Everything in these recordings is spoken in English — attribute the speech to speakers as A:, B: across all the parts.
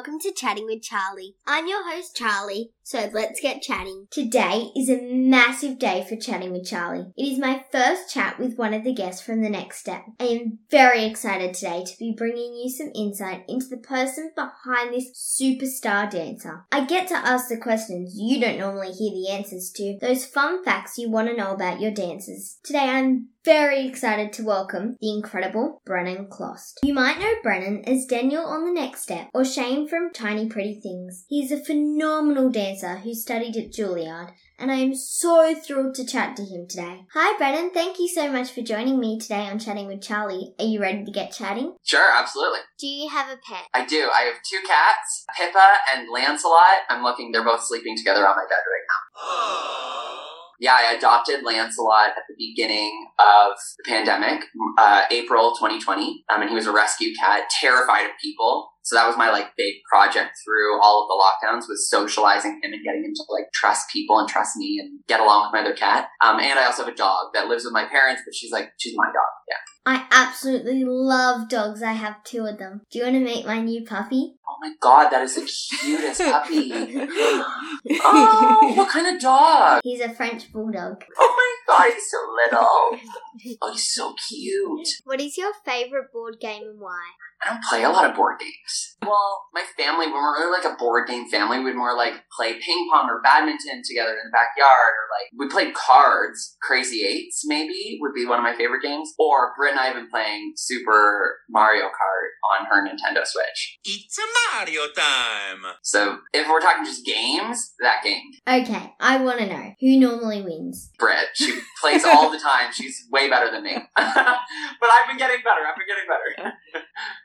A: welcome to Chatting with Charlie. I'm your host, Charlie, so let's get chatting. Today is a massive day for Chatting with Charlie. It is my first chat with one of the guests from the next step. I am very excited today to be bringing you some insight into the person behind this superstar dancer. I get to ask the questions you don't normally hear the answers to, those fun facts you want to know about your dancers. Today I'm very excited to welcome the incredible Brennan Klost. You might know Brennan as Daniel on The Next Step or Shane from Tiny Pretty Things. He's a phenomenal dancer who studied at Juilliard and I am so thrilled to chat to him today. Hi Brennan, thank you so much for joining me today on Chatting with Charlie. Are you ready to get chatting?
B: Sure, absolutely.
A: Do you have a pet?
B: I do. I have two cats, Pippa and Lancelot. I'm looking, they're both sleeping together on my bed right now. Yeah, I adopted Lancelot at the beginning of the pandemic, uh, April 2020. Um, and he was a rescue cat, terrified of people. So that was my like big project through all of the lockdowns was socializing him and getting him to like trust people and trust me and get along with my other cat. Um, and I also have a dog that lives with my parents, but she's like, she's my dog. Yeah.
A: I absolutely love dogs. I have two of them. Do you want to meet my new puppy?
B: Oh my god, that is the cutest puppy. oh, what kind of dog?
A: He's a French bulldog.
B: Oh my god, he's so little. Oh, he's so cute.
A: What is your favorite board game and why?
B: I don't play a lot of board games. Well, my family, when we weren't really like a board game family. We'd more like play ping pong or badminton together in the backyard, or like we played cards. Crazy Eights, maybe, would be one of my favorite games. Or Britt and I have been playing Super Mario Kart on her Nintendo Switch.
C: It's a Mario time!
B: So if we're talking just games, that game.
A: Okay, I want to know who normally wins.
B: Britt, she plays all the time. She's way better than me. but I've been getting better. I've been getting better.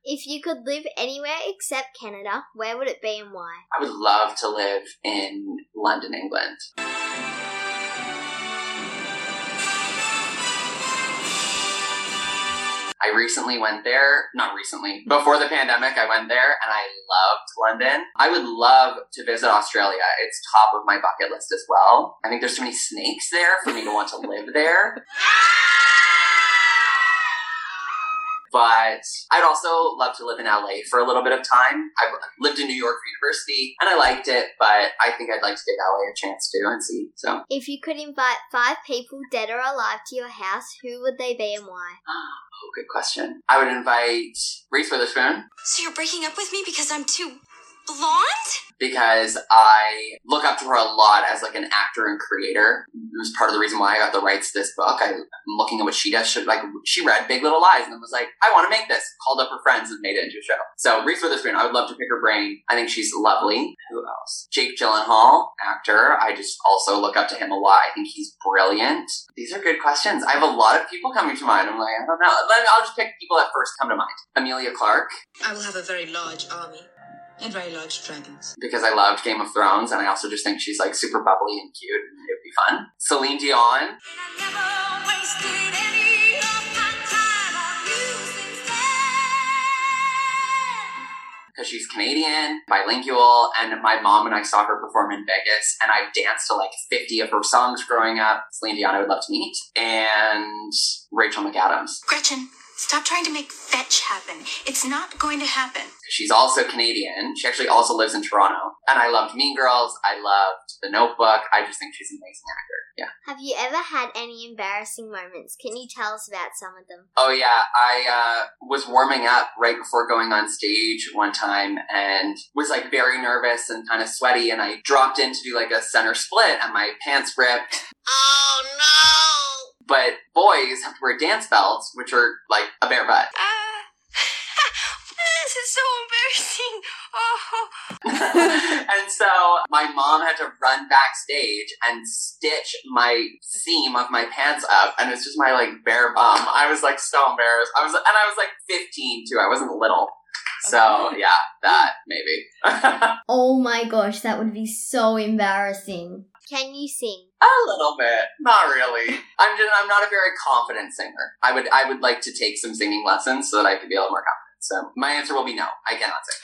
A: If you could live anywhere except Canada, where would it be and why?
B: I would love to live in London, England. I recently went there, not recently, before the pandemic, I went there and I loved London. I would love to visit Australia. It's top of my bucket list as well. I think there's too many snakes there for me to want to live there. But I'd also love to live in LA for a little bit of time. I've lived in New York for university and I liked it, but I think I'd like to give LA a chance too and see. So,
A: If you could invite five people, dead or alive, to your house, who would they be and why?
B: oh, good question. I would invite Reese Witherspoon
D: So you're breaking up with me because I'm too blonde?
B: because I look up to her a lot as like an actor and creator. It was part of the reason why I got the rights to this book. I, am looking at what she does. She, like she read Big Little Lies and then was like, I want to make this. Called up her friends and made it into a show. So Reese Witherspoon, I would love to pick her brain. I think she's lovely. Who else? Jake Gyllenhaal, actor. I just also look up to him a lot. I think he's brilliant. These are good questions. I have a lot of people coming to mind. I'm like, I don't know. I'll just pick people that first come to mind. Emilia Clarke,
D: I will have a very large army and very large dragons.
B: because I loved Game of Thrones, and I also just think she's like super bubbly and cute, and it would be fun. Celine Dion, because she's Canadian, bilingual, and my mom and I saw her perform in Vegas, and I've danced to like 50 of her songs growing up. Celine Dion, I would love to meet, and Rachel McAdams.
D: Gretchen, stop trying to make fetch happen. It's not going to happen.
B: She's also Canadian. She actually also lives in Toronto. And I loved Mean Girls. I loved The Notebook. I just think she's an amazing actor. Yeah.
A: Have you ever had any embarrassing moments? Can you tell us about some of them?
B: Oh yeah, I uh, was warming up right before going on stage one time and was like very nervous and kind of sweaty and I dropped in to do like a center split and my pants ripped.
D: Oh no!
B: But boys have to wear dance belts, which are like a bare butt.
D: Ah. this is so embarrassing. Oh.
B: and so my mom had to run backstage and stitch my seam of my pants up and it's just my like bare bum. I was like so embarrassed. I was and I was like 15 too. I wasn't little. So yeah, that maybe.
A: Oh my gosh, that would be so embarrassing. Can you sing?
B: a little bit. Not really. I'm just I'm not a very confident singer. I would I would like to take some singing lessons so that I could be a little more confident. So my answer will be no. I cannot sing.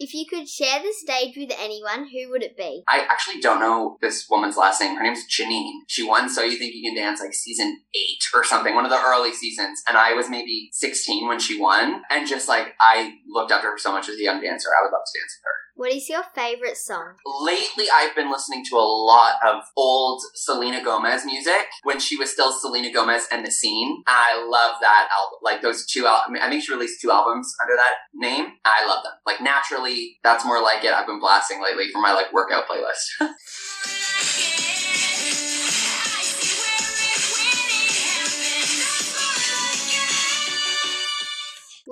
A: If you could share the stage with anyone, who would it be?
B: I actually don't know this woman's last name. Her name's Jeanine. She won So You Think You Can Dance like season eight or something, one of the early seasons. And I was maybe 16 when she won. And just like, I looked up to her so much as a young dancer. I would love to dance with her.
A: What is your favorite song?
B: Lately, I've been listening to a lot of old Selena Gomez music when she was still Selena Gomez and the Scene. I love that album. Like those two albums. I think she released two albums under that name. I love them. Like naturally, that's more like it. I've been blasting lately for my like workout playlist.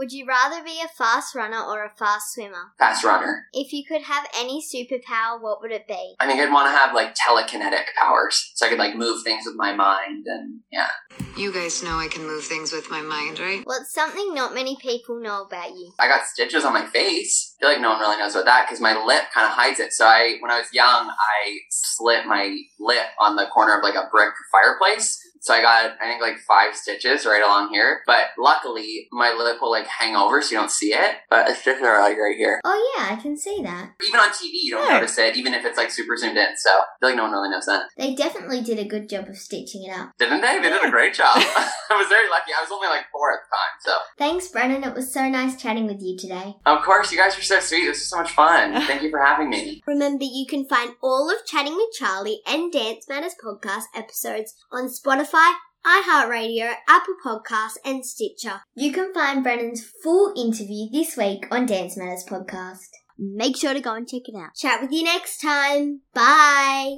A: Would you rather be a fast runner or a fast swimmer?
B: Fast runner.
A: If you could have any superpower, what would it be?
B: I think I'd want to have like telekinetic powers, so I could like move things with my mind, and yeah.
E: You guys know I can move things with my mind, right?
A: What's something not many people know about you?
B: I got stitches on my face. I feel like no one really knows about that because my lip kind of hides it. So I, when I was young, I slit my lip on the corner of like a brick fireplace. So I got, I think, like five stitches right along here. But luckily, my lip will like hang over so you don't see it. But stitches are like right here.
A: Oh yeah, I can see that.
B: Even on TV, you don't
A: Yeah.
B: notice it, even if it's like super zoomed in. So I feel like no one really knows that.
A: They definitely did a good job of stitching it up.
B: Didn't they? They did a great job. I was very lucky. I was only like four at the time. So,
A: Thanks, Brennan. It was so nice chatting with you today.
B: of course, you guys were so sweet. This was so much fun. Thank you for having me.
A: Remember, you can find all of Chatting with Charlie and Dance Matters podcast episodes on Spotify, iHeartRadio, Apple Podcasts, and Stitcher. You can find Brennan's full interview this week on Dance Matters podcast. Make sure to go and check it out. Chat with you next time. Bye.